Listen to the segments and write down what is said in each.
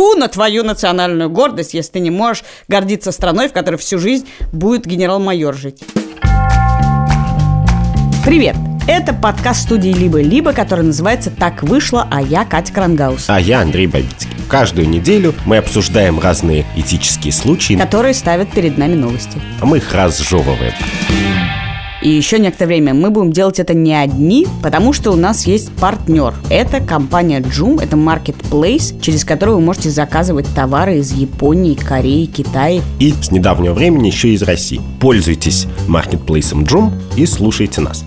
Тфу на твою национальную гордость, если ты не можешь гордиться страной, в которой всю жизнь будет генерал-майор жить. Привет! Это подкаст студии «Либо-либо», который называется «Так вышло», а я Катя Крангаус. А я Андрей Бабицкий. Каждую неделю мы обсуждаем разные этические случаи, Которые ставят перед нами новости. а мы их разжевываем. И еще некоторое время мы будем делать это не одни, потому что у нас есть партнер. Это компания Joom, это marketplace, через который вы можете заказывать товары из Японии, Кореи, Китая. И с недавнего времени еще из России. Пользуйтесь маркетплейсом Joom и слушайте нас.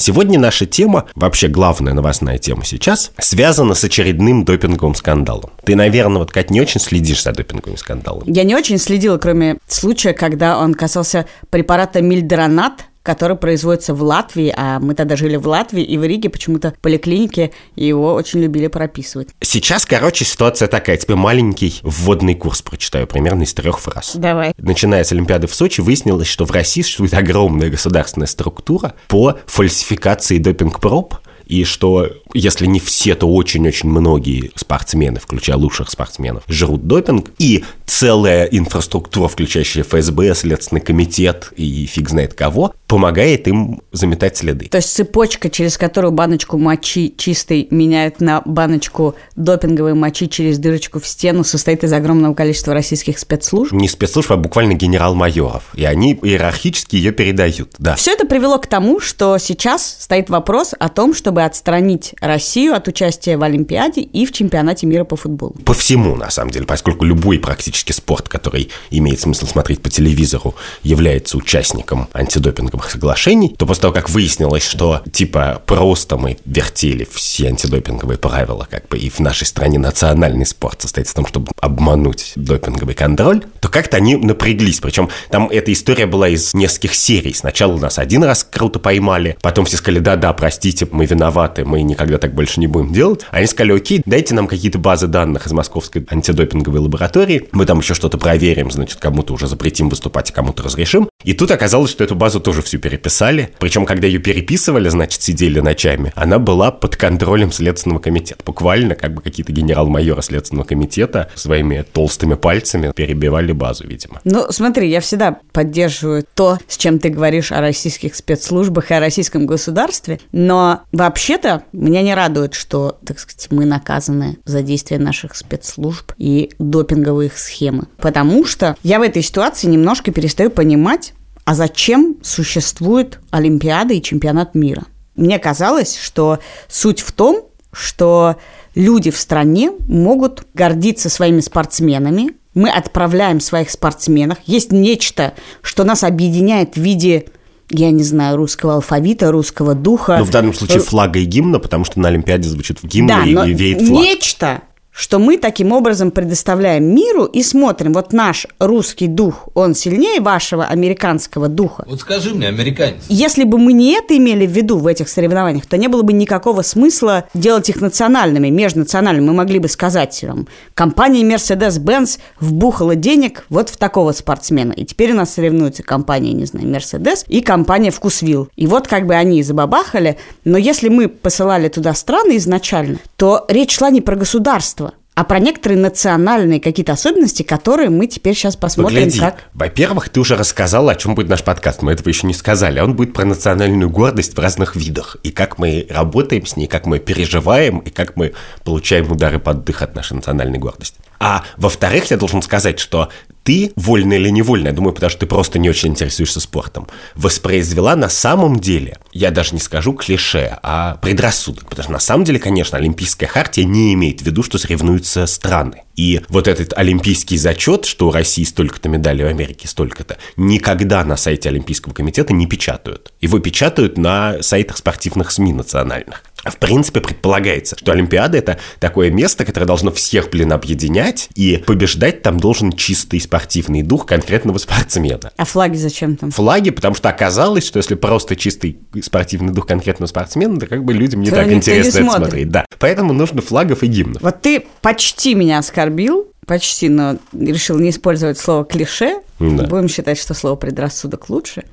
Сегодня наша тема, вообще главная новостная тема сейчас, связана с очередным допинговым скандалом. Ты, наверное, вот, Кать, не очень следишь за допинговым скандалом. Я не очень следила, кроме случая, когда он касался препарата Мильдронат, который производится в Латвии, а мы тогда жили в Латвии, и в Риге почему-то в поликлинике его очень любили прописывать. Сейчас, короче, ситуация такая. Тебе маленький вводный курс прочитаю, примерно из трех фраз. Давай. Начиная с Олимпиады в Сочи, выяснилось, что в России существует огромная государственная структура по фальсификации допинг-проб, и что если не все, то очень-очень многие спортсмены, включая лучших спортсменов, жрут допинг, и целая инфраструктура, включающая ФСБ, Следственный комитет и фиг знает кого, помогает им заметать следы. То есть цепочка, через которую баночку мочи чистой меняют на баночку допинговой мочи через дырочку в стену, состоит из огромного количества российских спецслужб. Не спецслужб, а буквально генерал-майоров. И они иерархически ее передают, да. Все это привело к тому, что сейчас стоит вопрос о том, чтобы отстранить Россию от участия в Олимпиаде и в чемпионате мира по футболу. По всему, на самом деле, поскольку любой практически спорт, который имеет смысл смотреть по телевизору, является участником антидопинговых соглашений, то после того, как выяснилось, что типа просто мы вертели все антидопинговые правила, как бы и в нашей стране национальный спорт состоит в том, чтобы обмануть допинговый контроль, то как-то они напряглись. Причем там эта история была из нескольких серий. Сначала нас один раз круто поймали, потом все сказали, да-да, простите, мы виноваты, мы никогда так больше не будем делать. Они сказали, окей, дайте нам какие-то базы данных из московской антидопинговой лаборатории, мы там еще что-то проверим, значит, кому-то уже запретим выступать, а кому-то разрешим. И тут оказалось, что эту базу тоже всю переписали. Причем, когда ее переписывали, значит, сидели ночами, она была под контролем Следственного комитета. Буквально, как бы какие-то генерал-майоры Следственного комитета своими толстыми пальцами перебивали базу, видимо. Ну, смотри, я всегда поддерживаю то, с чем ты говоришь о российских спецслужбах и о российском государстве, но вообще-то меня не радует, что, так сказать, мы наказаны за действия наших спецслужб и допинговые их схемы. Потому что я в этой ситуации немножко перестаю понимать, а зачем существует Олимпиада и чемпионат мира. Мне казалось, что суть в том, что люди в стране могут гордиться своими спортсменами, мы отправляем своих спортсменов, есть нечто, что нас объединяет в виде я не знаю, русского алфавита, русского духа. Ну, в данном случае флага и гимна, потому что на Олимпиаде звучит гимн Да, и, но и веет флаг. нечто, что мы таким образом предоставляем миру и смотрим, вот наш русский дух, он сильнее вашего американского духа. Вот скажи мне, американец, Если бы мы не это имели в виду в этих соревнованиях, то не было бы никакого смысла делать их национальными, межнациональными. Мы могли бы сказать, там, компания Mercedes-Benz вбухала денег вот в такого спортсмена. И теперь у нас соревнуются компания, не знаю, Mercedes и компания Вкусвилл. И вот как бы они и забабахали. Но если мы посылали туда страны изначально, то речь шла не про государство, а про некоторые национальные какие-то особенности, которые мы теперь сейчас посмотрим, Погляди, как... во-первых, ты уже рассказал, о чем будет наш подкаст. Мы этого еще не сказали. Он будет про национальную гордость в разных видах. И как мы работаем с ней, как мы переживаем, и как мы получаем удары под дых от нашей национальной гордости. А во-вторых, я должен сказать, что ты, вольно или невольно, я думаю, потому что ты просто не очень интересуешься спортом, воспроизвела на самом деле, я даже не скажу клише, а предрассудок. Потому что на самом деле, конечно, Олимпийская хартия не имеет в виду, что соревнуются страны. И вот этот олимпийский зачет, что у России столько-то медалей, в Америке столько-то, никогда на сайте Олимпийского комитета не печатают. Его печатают на сайтах спортивных СМИ национальных. В принципе, предполагается, что Олимпиада – это такое место, которое должно всех, блин, объединять, и побеждать там должен чистый спортивный дух конкретного спортсмена. А флаги зачем там? Флаги, потому что оказалось, что если просто чистый спортивный дух конкретного спортсмена, то как бы людям не То так никто не интересно это смотрит. смотреть. Да. Поэтому нужно флагов и гимнов. Вот ты почти меня оскорбил, почти, но решил не использовать слово клише. Да. Будем считать, что слово предрассудок лучше.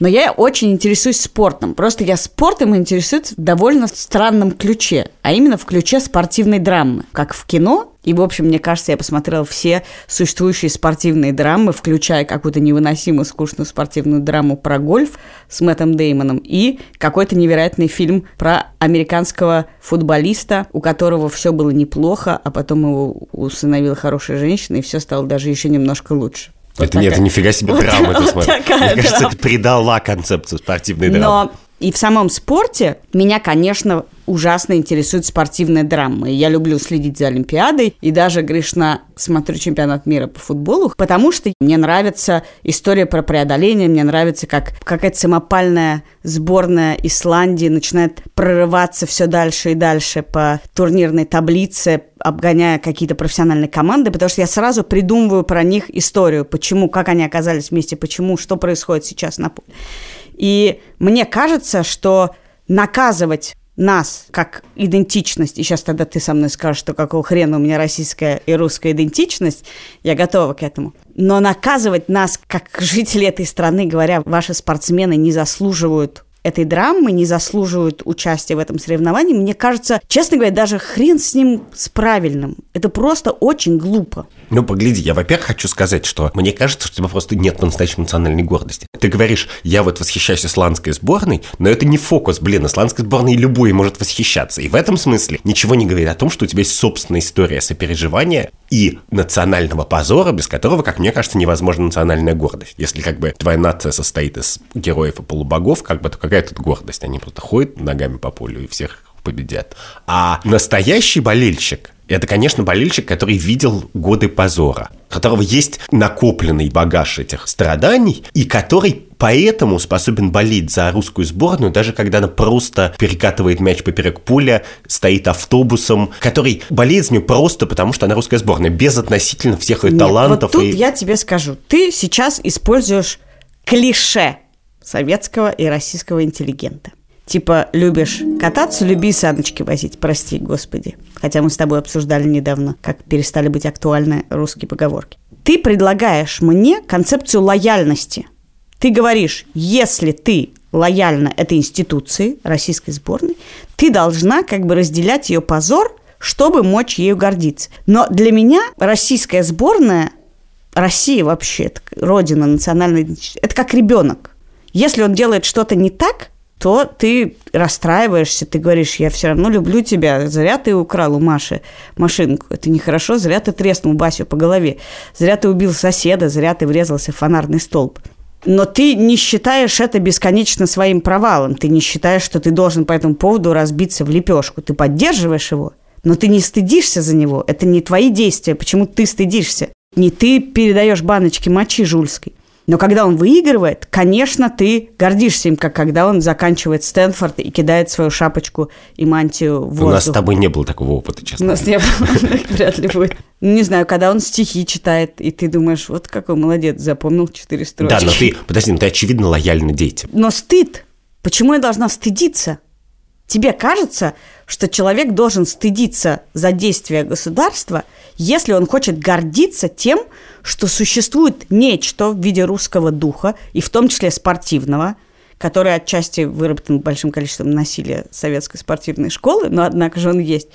Но я очень интересуюсь спортом. Просто я спортом интересуюсь в довольно странном ключе, а именно в ключе спортивной драмы. Как в кино, и, в общем, мне кажется, я посмотрела все существующие спортивные драмы, включая какую-то невыносимую скучную спортивную драму про гольф с Мэттом Деймоном и какой-то невероятный фильм про американского футболиста, у которого все было неплохо, а потом его усыновила хорошая женщина, и все стало даже еще немножко лучше. Вот это такая. нет, нифига себе вот, драма, вот ты Мне кажется, драма. это придала концепцию спортивной драмы. Но и в самом спорте меня, конечно, ужасно интересует спортивная драма. Я люблю следить за Олимпиадой и даже грешно смотрю чемпионат мира по футболу, потому что мне нравится история про преодоление, мне нравится, как какая-то самопальная сборная Исландии начинает прорываться все дальше и дальше по турнирной таблице, обгоняя какие-то профессиональные команды, потому что я сразу придумываю про них историю, почему, как они оказались вместе, почему, что происходит сейчас на поле. И мне кажется, что наказывать нас как идентичность, и сейчас тогда ты со мной скажешь, что какого хрена у меня российская и русская идентичность, я готова к этому. Но наказывать нас как жители этой страны, говоря, ваши спортсмены не заслуживают этой драмы, не заслуживают участия в этом соревновании, мне кажется, честно говоря, даже хрен с ним с правильным. Это просто очень глупо. Ну, погляди, я, во-первых, хочу сказать, что мне кажется, что у тебя просто нет по-настоящему национальной гордости. Ты говоришь, я вот восхищаюсь исландской сборной, но это не фокус, блин, исландской сборной любой может восхищаться. И в этом смысле ничего не говорит о том, что у тебя есть собственная история сопереживания и национального позора, без которого, как мне кажется, невозможна национальная гордость. Если как бы твоя нация состоит из героев и полубогов, как бы, то какая тут гордость? Они просто ходят ногами по полю и всех победят. А настоящий болельщик – это, конечно, болельщик, который видел годы позора, у которого есть накопленный багаж этих страданий, и который поэтому способен болеть за русскую сборную, даже когда она просто перекатывает мяч поперек поля, стоит автобусом, который болеет за нее просто потому, что она русская сборная, без относительно всех ее Нет, талантов. Вот тут и... я тебе скажу, ты сейчас используешь клише советского и российского интеллигента. Типа, любишь кататься, люби саночки возить, прости, господи. Хотя мы с тобой обсуждали недавно, как перестали быть актуальны русские поговорки. Ты предлагаешь мне концепцию лояльности. Ты говоришь, если ты лояльна этой институции, российской сборной, ты должна как бы разделять ее позор, чтобы мочь ею гордиться. Но для меня российская сборная, Россия вообще, это родина национальной это как ребенок. Если он делает что-то не так, то ты расстраиваешься, ты говоришь, я все равно люблю тебя, зря ты украл у Маши машинку, это нехорошо, зря ты треснул Басю по голове, зря ты убил соседа, зря ты врезался в фонарный столб. Но ты не считаешь это бесконечно своим провалом, ты не считаешь, что ты должен по этому поводу разбиться в лепешку, ты поддерживаешь его, но ты не стыдишься за него, это не твои действия, почему ты стыдишься. Не ты передаешь баночки мочи жульской. Но когда он выигрывает, конечно, ты гордишься им, как когда он заканчивает Стэнфорд и кидает свою шапочку и мантию в воздух. У нас с тобой не было такого опыта, честно. У нас не было, вряд ли будет. Ну, не знаю, когда он стихи читает, и ты думаешь, вот какой молодец, запомнил четыре строчки. Да, но ты, подожди, ты, очевидно, лояльно детям. Но стыд. Почему я должна стыдиться? Тебе кажется, что человек должен стыдиться за действия государства, если он хочет гордиться тем, что существует нечто в виде русского духа, и в том числе спортивного, который отчасти выработан большим количеством насилия советской спортивной школы, но однако же он есть,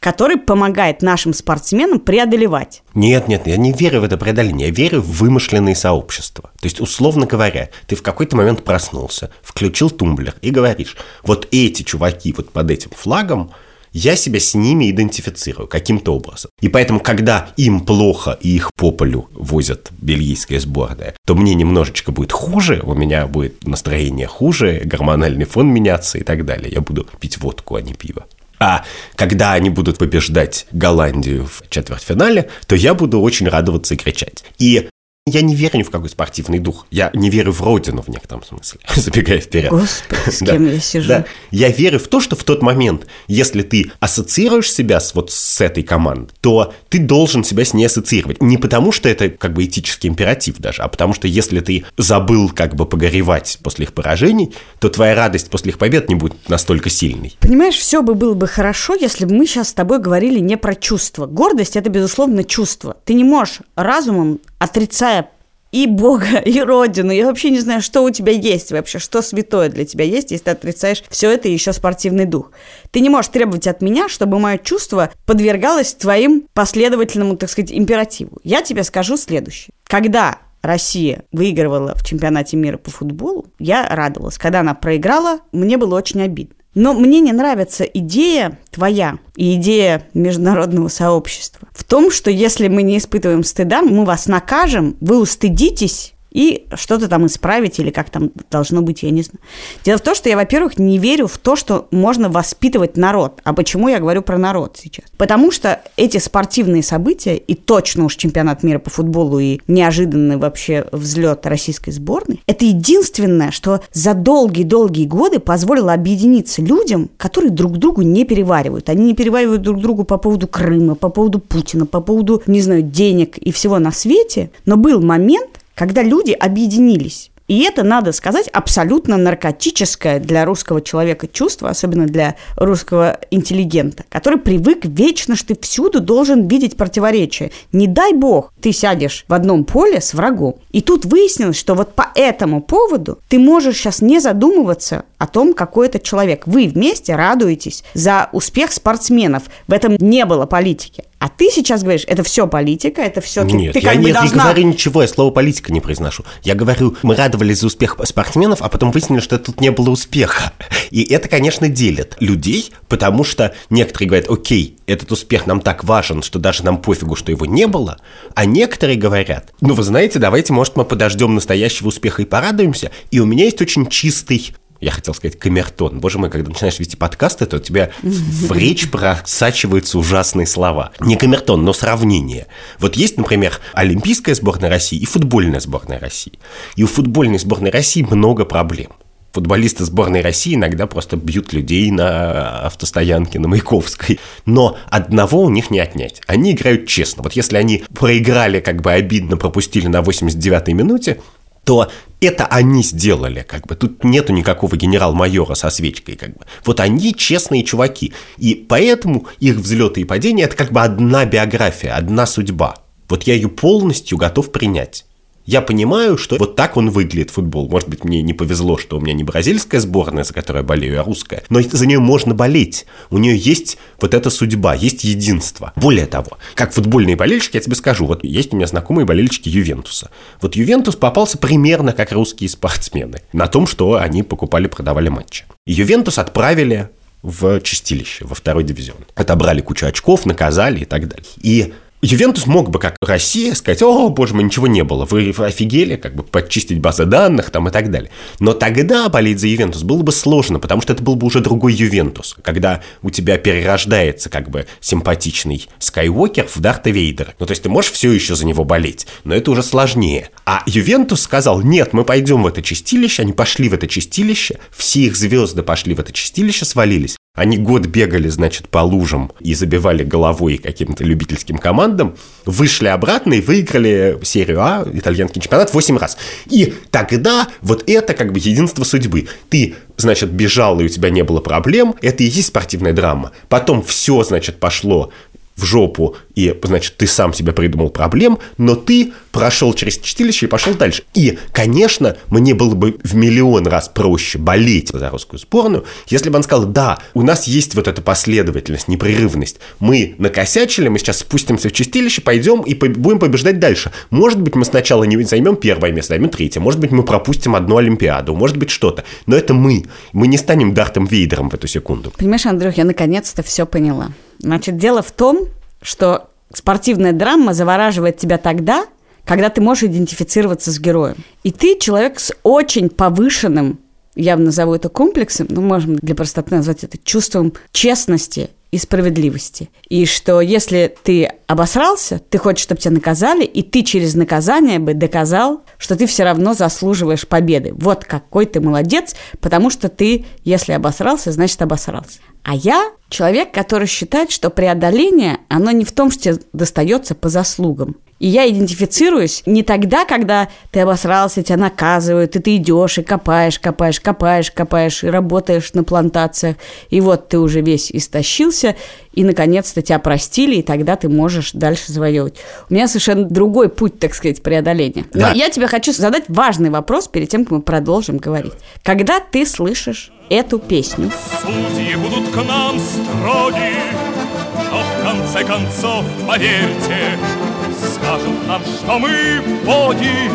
который помогает нашим спортсменам преодолевать. Нет, нет, я не верю в это преодоление, я верю в вымышленные сообщества. То есть, условно говоря, ты в какой-то момент проснулся, включил тумблер и говоришь, вот эти чуваки вот под этим флагом, я себя с ними идентифицирую каким-то образом. И поэтому, когда им плохо и их по полю возят бельгийская сборная, то мне немножечко будет хуже, у меня будет настроение хуже, гормональный фон меняться и так далее. Я буду пить водку, а не пиво. А когда они будут побеждать Голландию в четвертьфинале, то я буду очень радоваться и кричать. И я не верю ни в какой спортивный дух. Я не верю в родину в некотором смысле, забегая вперед. Господи, с кем да, я сижу. Да. Я верю в то, что в тот момент, если ты ассоциируешь себя с, вот с этой командой, то ты должен себя с ней ассоциировать. Не потому, что это как бы этический императив даже, а потому что если ты забыл как бы погоревать после их поражений, то твоя радость после их побед не будет настолько сильной. Понимаешь, все бы было бы хорошо, если бы мы сейчас с тобой говорили не про чувства. Гордость – это, безусловно, чувство. Ты не можешь разумом, отрицая и Бога, и Родину. Я вообще не знаю, что у тебя есть вообще, что святое для тебя есть, если ты отрицаешь все это и еще спортивный дух. Ты не можешь требовать от меня, чтобы мое чувство подвергалось твоим последовательному, так сказать, императиву. Я тебе скажу следующее. Когда Россия выигрывала в чемпионате мира по футболу, я радовалась. Когда она проиграла, мне было очень обидно. Но мне не нравится идея твоя и идея международного сообщества в том, что если мы не испытываем стыда, мы вас накажем, вы устыдитесь, и что-то там исправить, или как там должно быть, я не знаю. Дело в том, что я, во-первых, не верю в то, что можно воспитывать народ. А почему я говорю про народ сейчас? Потому что эти спортивные события, и точно уж чемпионат мира по футболу, и неожиданный вообще взлет российской сборной, это единственное, что за долгие-долгие годы позволило объединиться людям, которые друг другу не переваривают. Они не переваривают друг другу по поводу Крыма, по поводу Путина, по поводу, не знаю, денег и всего на свете. Но был момент, когда люди объединились. И это, надо сказать, абсолютно наркотическое для русского человека чувство, особенно для русского интеллигента, который привык вечно, что ты всюду должен видеть противоречия. Не дай бог, ты сядешь в одном поле с врагом. И тут выяснилось, что вот по этому поводу ты можешь сейчас не задумываться о том, какой это человек. Вы вместе радуетесь за успех спортсменов. В этом не было политики. А ты сейчас говоришь, это все политика, это все Нет, ты, ты я не, должна... не говорю ничего, я слово политика не произношу. Я говорю, мы радовались за успех спортсменов, а потом выяснили, что тут не было успеха. И это, конечно, делит людей, потому что некоторые говорят, окей, этот успех нам так важен, что даже нам пофигу, что его не было. А некоторые говорят, ну вы знаете, давайте, может, мы подождем настоящего успеха и порадуемся. И у меня есть очень чистый я хотел сказать камертон. Боже мой, когда начинаешь вести подкасты, то у тебя в речь просачиваются ужасные слова. Не камертон, но сравнение. Вот есть, например, Олимпийская сборная России и футбольная сборная России. И у футбольной сборной России много проблем. Футболисты сборной России иногда просто бьют людей на автостоянке на Маяковской. Но одного у них не отнять. Они играют честно. Вот если они проиграли, как бы обидно пропустили на 89-й минуте, то это они сделали, как бы. Тут нету никакого генерал-майора со свечкой, как бы. Вот они честные чуваки. И поэтому их взлеты и падения – это как бы одна биография, одна судьба. Вот я ее полностью готов принять. Я понимаю, что вот так он выглядит, футбол. Может быть, мне не повезло, что у меня не бразильская сборная, за которую я болею, а русская. Но за нее можно болеть. У нее есть вот эта судьба, есть единство. Более того, как футбольные болельщики, я тебе скажу, вот есть у меня знакомые болельщики Ювентуса. Вот Ювентус попался примерно как русские спортсмены на том, что они покупали-продавали матчи. Ювентус отправили в чистилище, во второй дивизион. Отобрали кучу очков, наказали и так далее. И Ювентус мог бы, как Россия, сказать, о, боже мой, ничего не было, вы офигели, как бы подчистить базы данных там и так далее. Но тогда болеть за Ювентус было бы сложно, потому что это был бы уже другой Ювентус, когда у тебя перерождается как бы симпатичный Скайуокер в Дарта Вейдера. Ну, то есть ты можешь все еще за него болеть, но это уже сложнее. А Ювентус сказал, нет, мы пойдем в это чистилище, они пошли в это чистилище, все их звезды пошли в это чистилище, свалились. Они год бегали, значит, по лужам и забивали головой каким-то любительским командам, вышли обратно и выиграли серию А, итальянский чемпионат, 8 раз. И тогда вот это как бы единство судьбы. Ты значит, бежал, и у тебя не было проблем, это и есть спортивная драма. Потом все, значит, пошло в жопу, и, значит, ты сам себе придумал проблем, но ты прошел через чистилище и пошел дальше. И, конечно, мне было бы в миллион раз проще болеть за русскую сборную, если бы он сказал, да, у нас есть вот эта последовательность, непрерывность. Мы накосячили, мы сейчас спустимся в чистилище, пойдем и будем побеждать дальше. Может быть, мы сначала не займем первое место, займем третье. Может быть, мы пропустим одну Олимпиаду, может быть, что-то. Но это мы. Мы не станем Дартом Вейдером в эту секунду. Понимаешь, Андрюх, я наконец-то все поняла. Значит, дело в том, что спортивная драма завораживает тебя тогда, когда ты можешь идентифицироваться с героем. И ты человек с очень повышенным, я назову это комплексом, ну, можем для простоты назвать это чувством честности и справедливости. И что если ты обосрался, ты хочешь, чтобы тебя наказали, и ты через наказание бы доказал, что ты все равно заслуживаешь победы. Вот какой ты молодец, потому что ты, если обосрался, значит обосрался. А я человек, который считает, что преодоление, оно не в том, что тебе достается по заслугам. И я идентифицируюсь не тогда, когда ты обосрался, тебя наказывают, и ты идешь и копаешь, копаешь, копаешь, копаешь, и работаешь на плантациях. И вот ты уже весь истощился, и наконец-то тебя простили, и тогда ты можешь дальше завоевывать. У меня совершенно другой путь, так сказать, преодоления. Да. Но я тебе хочу задать важный вопрос перед тем, как мы продолжим говорить. Когда ты слышишь эту песню, Судьи будут к нам строги, но в конце концов, поверьте, скажут нам, что мы боги,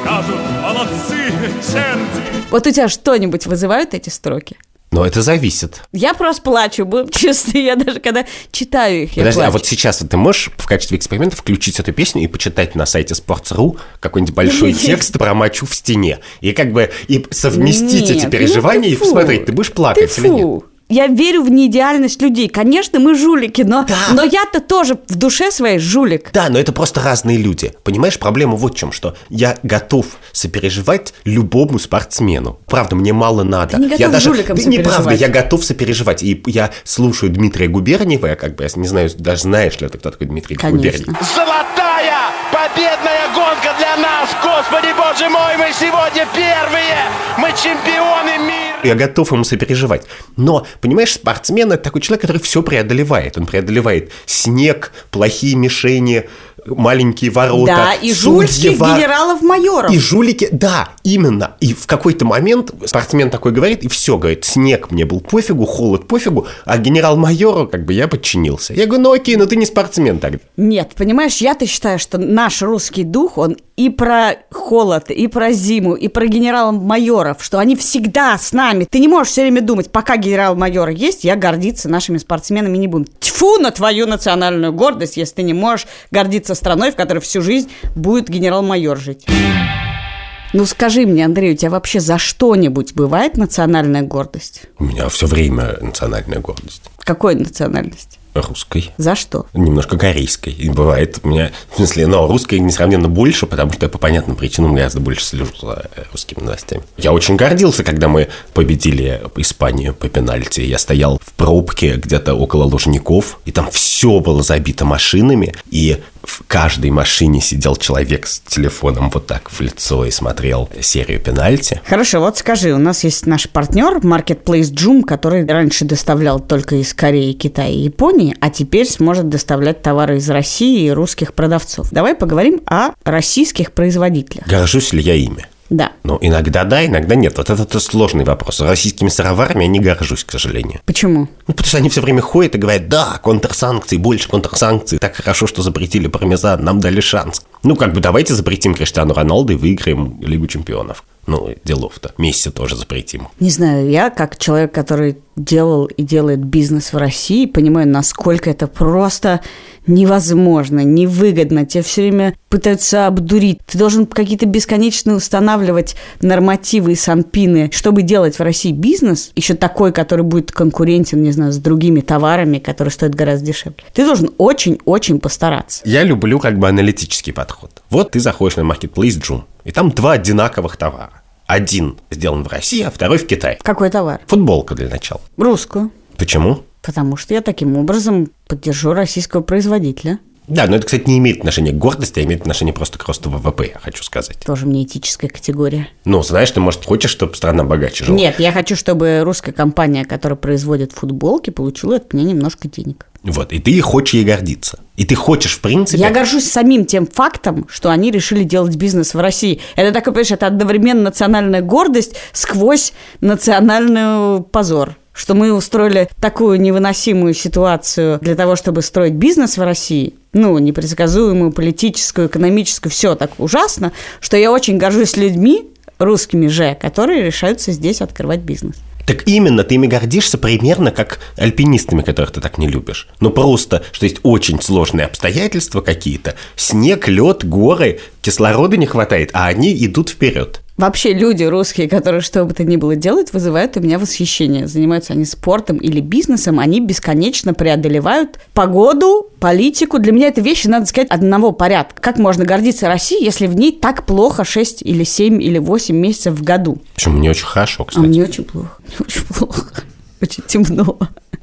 скажут молодцы черти. вот у тебя что-нибудь вызывают эти строки? Но это зависит. Я просто плачу, будем честны. Я даже когда читаю их, я Подожди, плачу. а вот сейчас ты можешь в качестве эксперимента включить эту песню и почитать на сайте Sports.ru какой-нибудь большой текст про мочу в стене. И как бы и совместить Нет, эти ну переживания ты и посмотреть, ты будешь Ты плакать или нет. Я верю в неидеальность людей. Конечно, мы жулики, но, Да. но я-то тоже в душе своей жулик. Да, но это просто разные люди. Понимаешь, проблема вот в чем, что я готов сопереживать любому спортсмену. Правда, мне мало надо. Ты не готов я даже... жуликам Да неправда, сопереживать. я готов сопереживать. И я слушаю Дмитрия Губерниева, я как бы, я не знаю, даже знаешь ли ты, кто такой Дмитрий Конечно. Губерниев. Золотая победная гонка для нас! Господи боже мой, мы сегодня первые! Мы чемпионы мира! Я готов ему сопереживать. Но, понимаешь, спортсмен это такой человек, который все преодолевает. Он преодолевает снег, плохие мишени, маленькие ворота. Да, и жульских ва- генералов-майоров. И жулики, да, именно. И в какой-то момент спортсмен такой говорит, и все, говорит, снег мне был пофигу, холод пофигу, а генерал-майору как бы я подчинился. Я говорю, ну окей, но ты не спортсмен тогда. Нет, понимаешь, я-то считаю, что наш русский дух, он и про холод, и про зиму, и про генералов-майоров, что они всегда с нами. Ты не можешь все время думать, пока генерал-майор есть, я гордиться нашими спортсменами не буду. Тьфу на твою национальную гордость, если ты не можешь гордиться страной, в которой всю жизнь будет генерал-майор жить. Ну скажи мне, Андрей, у тебя вообще за что-нибудь бывает национальная гордость? У меня все время национальная гордость. Какой национальности? Русской. За что? Немножко корейской. И бывает у меня, в смысле, но русской несравненно больше, потому что я по понятным причинам гораздо больше слежу за русскими новостями. Я очень гордился, когда мы победили Испанию по пенальти. Я стоял в пробке где-то около Лужников, и там все было забито машинами, и в каждой машине сидел человек с телефоном вот так в лицо и смотрел серию пенальти. Хорошо, вот скажи, у нас есть наш партнер Marketplace Joom, который раньше доставлял только из Кореи, Китая и Японии, а теперь сможет доставлять товары из России и русских продавцов. Давай поговорим о российских производителях. Горжусь ли я ими? Да. Ну, иногда да, иногда нет. Вот это сложный вопрос. Российскими сыроварами я не горжусь, к сожалению. Почему? Ну, потому что они все время ходят и говорят, да, контрсанкции, больше контрсанкций, так хорошо, что запретили пармезан, нам дали шанс. Ну, как бы давайте запретим Криштиану Роналду и выиграем Лигу чемпионов. Ну, делов-то. Месси тоже запретим. Не знаю, я как человек, который делал и делает бизнес в России, понимаю, насколько это просто невозможно, невыгодно. Тебя все время пытаются обдурить. Ты должен какие-то бесконечные устанавливать нормативы и санпины, чтобы делать в России бизнес, еще такой, который будет конкурентен, не знаю, с другими товарами, которые стоят гораздо дешевле. Ты должен очень-очень постараться. Я люблю как бы аналитический подход. Вот ты заходишь на Marketplace Joom, и там два одинаковых товара. Один сделан в России, а второй в Китае. Какой товар? Футболка для начала. Русскую. Почему? Потому что я таким образом поддержу российского производителя. Да, но это, кстати, не имеет отношения к гордости, а имеет отношение просто к росту ВВП, я хочу сказать. Тоже мне этическая категория. Ну, знаешь, ты, может, хочешь, чтобы страна богаче жила? Нет, я хочу, чтобы русская компания, которая производит футболки, получила от меня немножко денег. Вот, и ты хочешь ей гордиться. И ты хочешь, в принципе... Я горжусь самим тем фактом, что они решили делать бизнес в России. Это такой, понимаешь, это одновременно национальная гордость сквозь национальный позор. Что мы устроили такую невыносимую ситуацию для того, чтобы строить бизнес в России, ну, непредсказуемую, политическую, экономическую, все так ужасно, что я очень горжусь людьми, русскими же, которые решаются здесь открывать бизнес. Так именно, ты ими гордишься примерно как альпинистами, которых ты так не любишь. Ну просто, что есть очень сложные обстоятельства какие-то. Снег, лед, горы, кислорода не хватает, а они идут вперед. Вообще люди русские, которые что бы то ни было делают, вызывают у меня восхищение. Занимаются они спортом или бизнесом, они бесконечно преодолевают погоду, политику. Для меня это вещи, надо сказать, одного порядка. Как можно гордиться Россией, если в ней так плохо 6 или 7 или 8 месяцев в году? Причем мне очень хорошо, А кстати. мне очень плохо. Мне очень плохо. очень темно.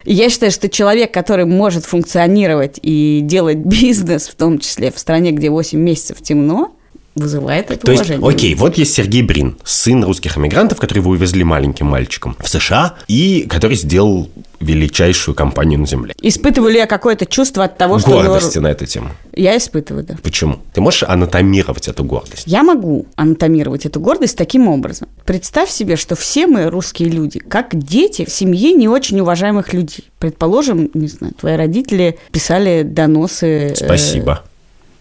Я считаю, что человек, который может функционировать и делать бизнес, в том числе в стране, где 8 месяцев темно, вызывает это То есть, уважение. окей, вот есть Сергей Брин, сын русских эмигрантов, который вы увезли маленьким мальчиком в США, и который сделал величайшую компанию на Земле. Испытываю ли я какое-то чувство от того, что... у него- Гордости на эту тему. Я испытываю, да. Почему? Ты можешь анатомировать эту гордость? Я могу анатомировать эту гордость таким образом. Представь себе, что все мы русские люди, как дети в семье не очень уважаемых людей. Предположим, не знаю, твои родители писали доносы... э, Спасибо.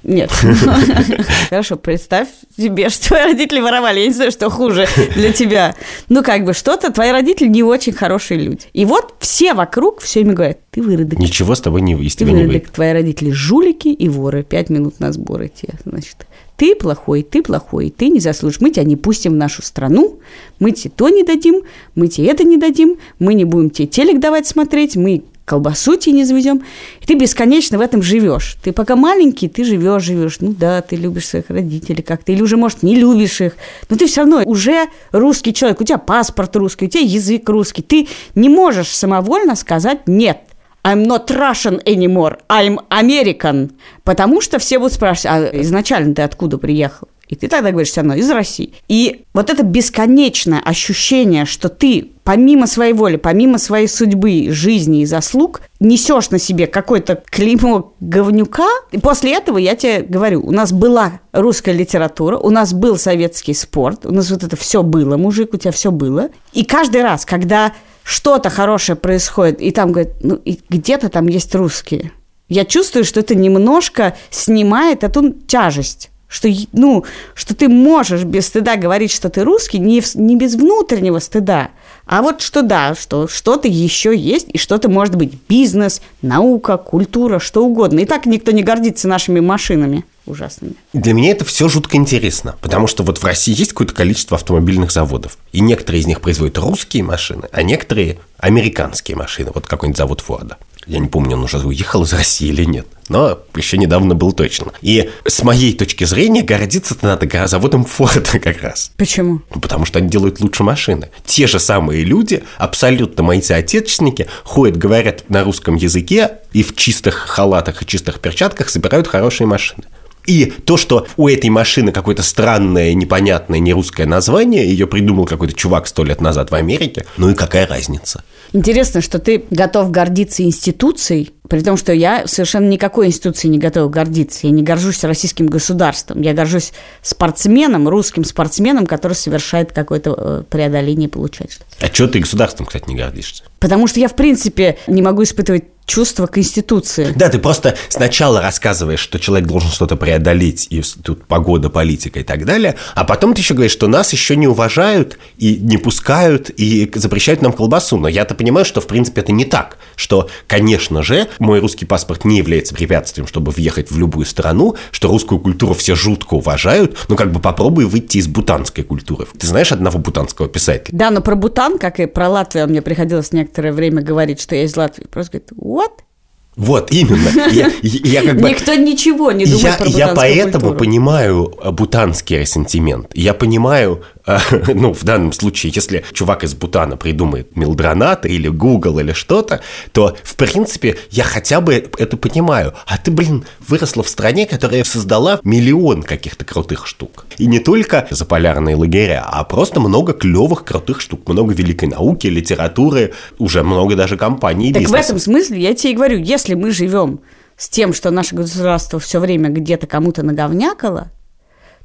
Нет. Хорошо, представь себе, что твои родители воровали. Я не знаю, что хуже для тебя. Ну, как бы что-то, твои родители не очень хорошие люди. И вот все вокруг все им говорят, ты выродок. Ничего с тобой не, из тебя не выйдет. твои родители жулики и воры. Пять минут на сборы тебе, значит. Ты плохой, ты плохой, ты не заслужишь. Мы тебя не пустим в нашу страну, мы тебе то не дадим, мы тебе это не дадим, мы не будем тебе телек давать смотреть, мы колбасу тебе не завезем. И ты бесконечно в этом живешь. Ты пока маленький, ты живешь, живешь. Ну да, ты любишь своих родителей как-то, или уже, может, не любишь их, но ты все равно уже русский человек, у тебя паспорт русский, у тебя язык русский. Ты не можешь самовольно сказать «нет». I'm not Russian anymore, I'm American. Потому что все будут спрашивать, а изначально ты откуда приехал? И ты тогда говоришь все равно из России. И вот это бесконечное ощущение, что ты помимо своей воли, помимо своей судьбы, жизни и заслуг, несешь на себе какое-то клеймо говнюка. И после этого я тебе говорю, у нас была русская литература, у нас был советский спорт, у нас вот это все было, мужик, у тебя все было. И каждый раз, когда что-то хорошее происходит, и там говорят, ну, где-то там есть русские. Я чувствую, что это немножко снимает эту тяжесть. Что, ну, что ты можешь без стыда говорить, что ты русский, не, не без внутреннего стыда, а вот что да, что что-то еще есть, и что-то может быть бизнес, наука, культура, что угодно. И так никто не гордится нашими машинами ужасными. Для меня это все жутко интересно, потому что вот в России есть какое-то количество автомобильных заводов, и некоторые из них производят русские машины, а некоторые американские машины, вот какой-нибудь завод Форда. Я не помню, он уже уехал из России или нет, но еще недавно был точно. И с моей точки зрения гордиться-то надо заводом Форда как раз. Почему? Ну, Потому что они делают лучше машины. Те же самые люди, абсолютно мои соотечественники, ходят, говорят на русском языке и в чистых халатах и чистых перчатках собирают хорошие машины. И то, что у этой машины какое-то странное, непонятное, нерусское название, ее придумал какой-то чувак сто лет назад в Америке, ну и какая разница? Интересно, что ты готов гордиться институцией, при том, что я совершенно никакой институцией не готова гордиться. Я не горжусь российским государством. Я горжусь спортсменом, русским спортсменом, который совершает какое-то э, преодоление, получает что-то. А что ты государством, кстати, не гордишься? Потому что я, в принципе, не могу испытывать чувство к институции. Да, ты просто сначала рассказываешь, что человек должен что-то преодолеть, и тут погода, политика и так далее, а потом ты еще говоришь, что нас еще не уважают и не пускают и запрещают нам колбасу. Но я-то понимаю, что в принципе это не так, что, конечно же, мой русский паспорт не является препятствием, чтобы въехать в любую страну, что русскую культуру все жутко уважают, ну как бы попробуй выйти из бутанской культуры. Ты знаешь одного бутанского писателя? Да, но про Бутан, как и про Латвию, мне приходилось некоторое время говорить, что я из Латвии. Просто говорит, what? Вот, именно. Я, я- я как бы... Никто ничего не думает я, про я поэтому культуру. понимаю э, бутанский ресентимент. Я понимаю, э, ну, в данном случае, если чувак из Бутана придумает Милдронат или Google или что-то, то, в принципе, я хотя бы это понимаю. А ты, блин, выросла в стране, которая создала миллион каких-то крутых штук. И не только заполярные лагеря, а просто много клевых крутых штук. Много великой науки, литературы, уже много даже компаний и Так в бизнеса. этом смысле я тебе и говорю, если мы живем с тем, что наше государство все время где-то кому-то наговнякало,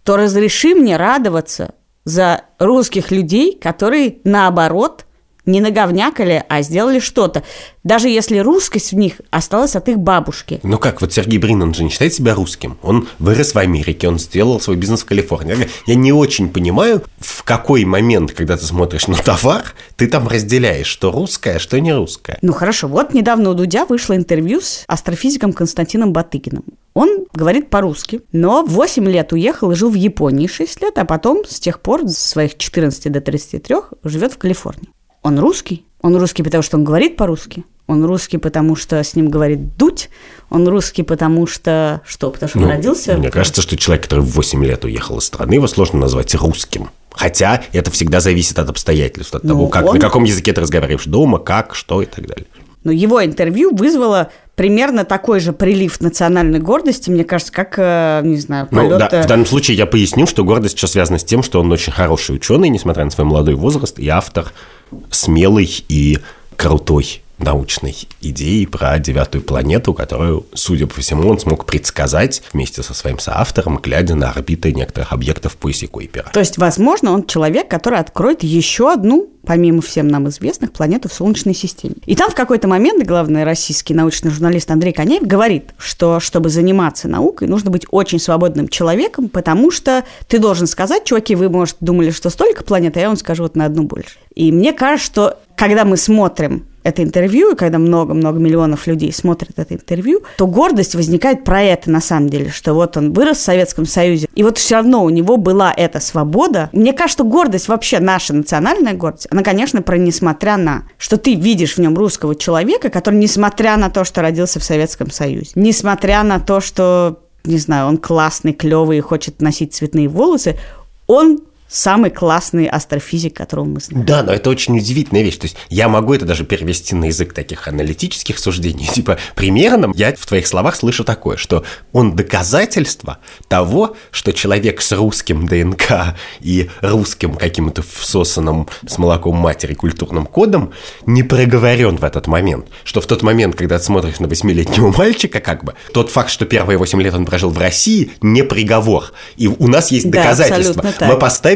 то разреши мне радоваться за русских людей, которые, наоборот, не наговнякали, а сделали что-то. Даже если русскость в них осталась от их бабушки. Ну как, вот Сергей Брин, он же не считает себя русским. Он вырос в Америке, он сделал свой бизнес в Калифорнии. Я- не очень понимаю, в какой момент, когда ты смотришь на товар, ты там разделяешь, что русское, что не русское. Ну хорошо, вот недавно у Дудя вышло интервью с астрофизиком Константином Батыгиным. Он говорит по-русски, но 8 лет уехал и жил в Японии 6 лет, а потом с тех пор, с своих 14 до 33, живет в Калифорнии. Он русский? Он русский, потому что он говорит по-русски? Он русский, потому что с ним говорит Дудь? Он русский, потому что... Что, потому что он Ну, родился? Мне кажется, что человек, который в 8 лет уехал из страны, его сложно назвать русским. Хотя это всегда зависит от обстоятельств, от Ну, того, как, он- на каком языке ты разговариваешь дома, как, что и так далее. Но его интервью вызвало примерно такой же прилив национальной гордости, мне кажется, как, э, не знаю, Ну, полет... да, э, в данном случае я поясню, что гордость еще связана с тем, что он очень хороший ученый, несмотря на свой молодой возраст, и автор смелый и крутой научной идеи про девятую планету, которую, судя по всему, он смог предсказать вместе со своим соавтором, глядя на орбиты некоторых объектов в поясе Куйпера. То есть, возможно, он человек, который откроет еще одну, помимо всем нам известных, планету в Солнечной системе. И там в какой-то момент главный российский научный журналист Андрей Коняев говорит, что чтобы заниматься наукой, нужно быть очень свободным человеком, потому что ты должен сказать, чуваки, вы, может, думали, что столько планет, а я вам скажу вот на одну больше. И мне кажется, что когда мы смотрим это интервью, и когда много-много миллионов людей смотрят это интервью, то гордость возникает про это на самом деле, что вот он вырос в Советском Союзе, и вот все равно у него была эта свобода. Мне кажется, гордость вообще, наша национальная гордость, она, конечно, про несмотря на, что ты видишь в нем русского человека, который, несмотря на то, что родился в Советском Союзе, несмотря на то, что, не знаю, он классный, клевый и хочет носить цветные волосы, он самый классный астрофизик, которого мы знаем. Да, но это очень удивительная вещь. То есть я могу это даже перевести на язык таких аналитических суждений. Типа, примерно я в твоих словах слышу такое, что он доказательство того, что человек с русским ДНК и русским каким-то всосанным с молоком матери культурным кодом не проговорен в этот момент. Что в тот момент, когда ты смотришь на восьмилетнего мальчика, как бы, тот факт, что первые восемь лет он прожил в России, не приговор. И у нас есть Да, доказательства. абсолютно так.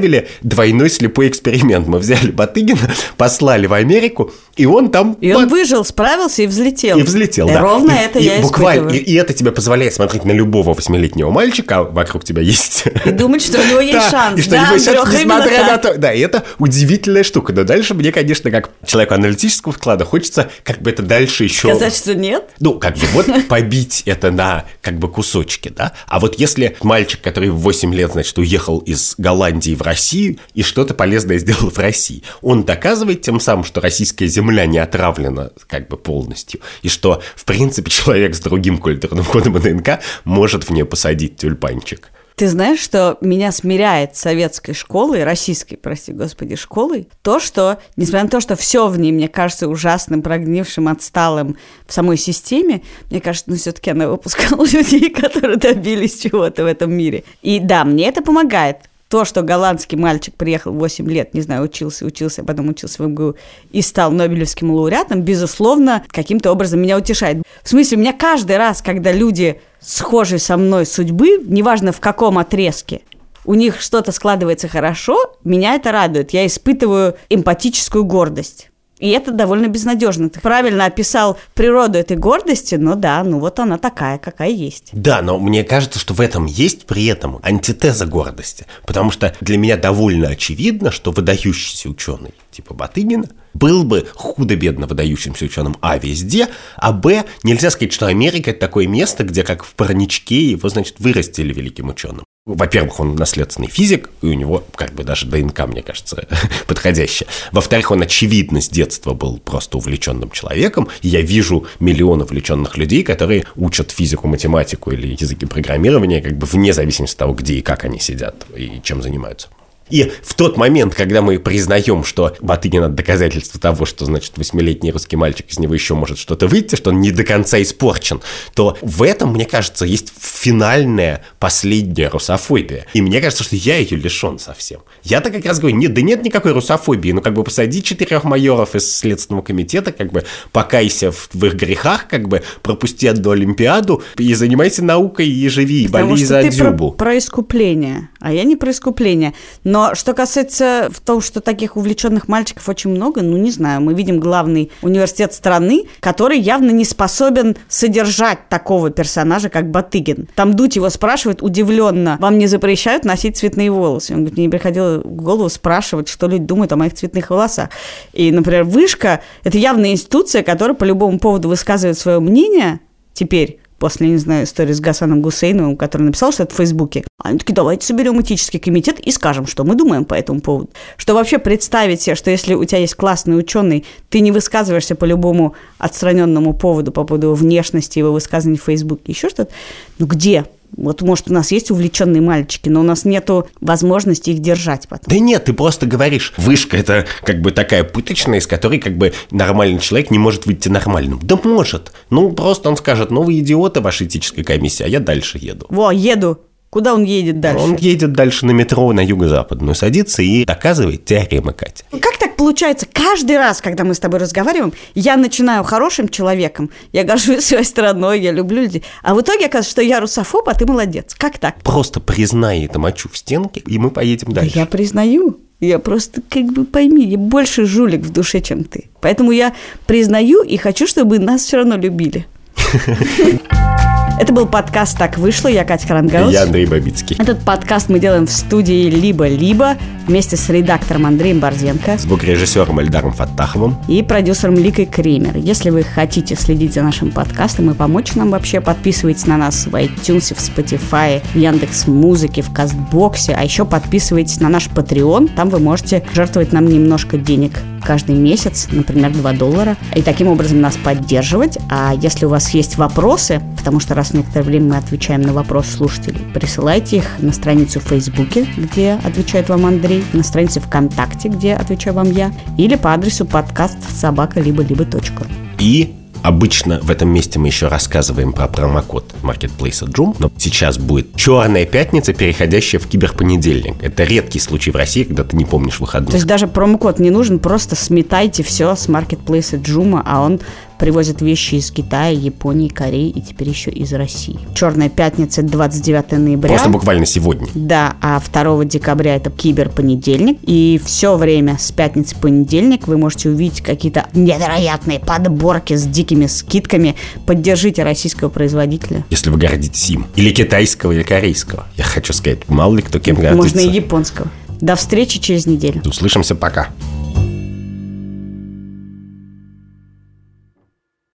Мы поставили двойной слепой эксперимент. Мы взяли Батыгина, послали в Америку, и он там... И он под- выжил, справился и взлетел. и взлетел, И да. Ровно И- это и я буквально, и, и это тебе позволяет смотреть на любого восьмилетнего мальчика, а вокруг тебя есть... И думать, что у него есть Да, шанс. И что Да, у него шанс, несмотря на то... Да, и это удивительная штука. Но дальше мне, конечно, как человеку аналитического склада, хочется как бы это дальше еще... Сказать, что нет? Ну, как бы вот побить это на как бы кусочки, да? А вот если мальчик, который в 8 лет, значит, уехал из Голландии в Россию и что-то полезное сделал в России, он доказывает тем самым, что российская земля не отравлена как бы полностью, и что, в принципе, человек с другим культурным кодом ДНК может в нее посадить тюльпанчик. Ты знаешь, что меня смиряет советской школой, российской, прости господи, школой, то, что, несмотря на то, что все в ней мне кажется ужасным, прогнившим, отсталым в самой системе, мне кажется, ну, все-таки она выпускала людей, которые добились чего-то в этом мире. И да, мне это помогает. То, что голландский мальчик приехал в 8 лет, не знаю, учился, учился, а потом учился в МГУ и стал Нобелевским лауреатом, безусловно, каким-то образом меня утешает. В смысле, у меня каждый раз, когда люди схожие со мной судьбы, неважно в каком отрезке, у них что-то складывается хорошо, меня это радует. Я испытываю эмпатическую гордость. И это довольно безнадежно. Ты правильно описал природу этой гордости, но да, ну вот она такая, какая есть. Да, но мне кажется, что в этом есть при этом антитеза гордости. Потому что для меня довольно очевидно, что выдающийся ученый типа Батыгина был бы худо-бедно выдающимся ученым А везде, а Б нельзя сказать, что Америка это такое место, где как в парничке его, значит, вырастили великим ученым. Во-первых, он наследственный физик, и у него как бы даже ДНК, мне кажется, подходящая. Во-вторых, он, очевидно, с детства был просто увлеченным человеком. И я вижу миллионы увлеченных людей, которые учат физику, математику или языки программирования как бы вне зависимости от того, где и как они сидят и чем занимаются. И в тот момент, когда мы признаем, что Батыгин это доказательство того, что, значит, восьмилетний русский мальчик из него еще может что-то выйти, что он не до конца испорчен, то в этом, мне кажется, есть финальная, последняя русофобия. И мне кажется, что я ее лишен совсем. Я-то как раз говорю, нет, да нет никакой русофобии. Ну, как бы посади четырех майоров из Следственного комитета, как бы покайся в, в их грехах, как бы пропусти одну Олимпиаду и занимайся наукой и живи, и боли за ты про, Дзюбу. про искупление, а я не про искупление. Но что касается в том, что таких увлеченных мальчиков очень много, ну не знаю, мы видим главный университет страны, который явно не способен содержать такого персонажа, как Батыгин. Там Дудь его спрашивает удивленно, вам не запрещают носить цветные волосы? Он говорит, мне не приходило в голову спрашивать, что люди думают о моих цветных волосах. И, например, вышка – это явная институция, которая по любому поводу высказывает свое мнение теперь, после, не знаю, истории с Гасаном Гусейновым, который написал, что это в Фейсбуке. Они такие, давайте соберем этический комитет и скажем, что мы думаем по этому поводу. Что вообще представить себе, что если у тебя есть классный ученый, ты не высказываешься по любому отстраненному поводу, по поводу его внешности, его высказываний в Фейсбуке, еще что-то. Ну где? Вот, может, у нас есть увлеченные мальчики, но у нас нету возможности их держать потом. Да нет, ты просто говоришь, вышка это как бы такая пыточная, из которой как бы нормальный человек не может выйти нормальным. Да может. Ну, просто он скажет, ну вы идиоты, ваша этическая комиссия, а я дальше еду. Во, еду. Куда он едет дальше? Он едет дальше на метро на юго-западную, садится и доказывает теоремы Катя. Как так получается? Каждый раз, когда мы с тобой разговариваем, я начинаю хорошим человеком, я горжусь своей страной, я люблю людей, а в итоге оказывается, что я русофоб, а ты молодец. Как так? Просто признай это мочу в стенке, и мы поедем дальше. Я признаю. Я просто, как бы пойми, я больше жулик в душе, чем ты. Поэтому я признаю и хочу, чтобы нас все равно любили. Это был подкаст «Так вышло». Я Катя Крангаус. Я Андрей Бабицкий. Этот подкаст мы делаем в студии «Либо-либо» вместе с редактором Андреем Борзенко Звукорежиссером Эльдаром Фаттаховым. и продюсером Ликой Кремер. Если вы хотите следить за нашим подкастом и помочь нам вообще, подписывайтесь на нас в iTunes, в Spotify, в Яндекс Музыке, в Кастбоксе, а еще подписывайтесь на наш Patreon. Там вы можете жертвовать нам немножко денег каждый месяц, например, 2 доллара, и таким образом нас поддерживать. А если у вас есть вопросы, потому что раз в некоторое время мы отвечаем на вопросы слушателей, присылайте их на страницу в Фейсбуке, где отвечает вам Андрей, на странице ВКонтакте, где отвечаю вам я, или по адресу подкаст собака либо либо точка. И Обычно в этом месте мы еще рассказываем про промокод Marketplace Joom, но сейчас будет черная пятница, переходящая в киберпонедельник. Это редкий случай в России, когда ты не помнишь То выходных. есть даже промокод не нужен, просто сметайте все с маркетплейса Джума, а он привозит вещи из Китая, Японии, Кореи и теперь еще из России. Черная пятница 29 ноября. Просто буквально сегодня. Да, а 2 декабря это киберпонедельник. И все время с пятницы по понедельник вы можете увидеть какие-то невероятные подборки с дикими скидками. Поддержите российского производителя. Если вы гордитесь им. Или китайского, или корейского. Я хочу сказать, мало ли кто кем гордится. Можно и японского. До встречи через неделю. Услышимся, пока.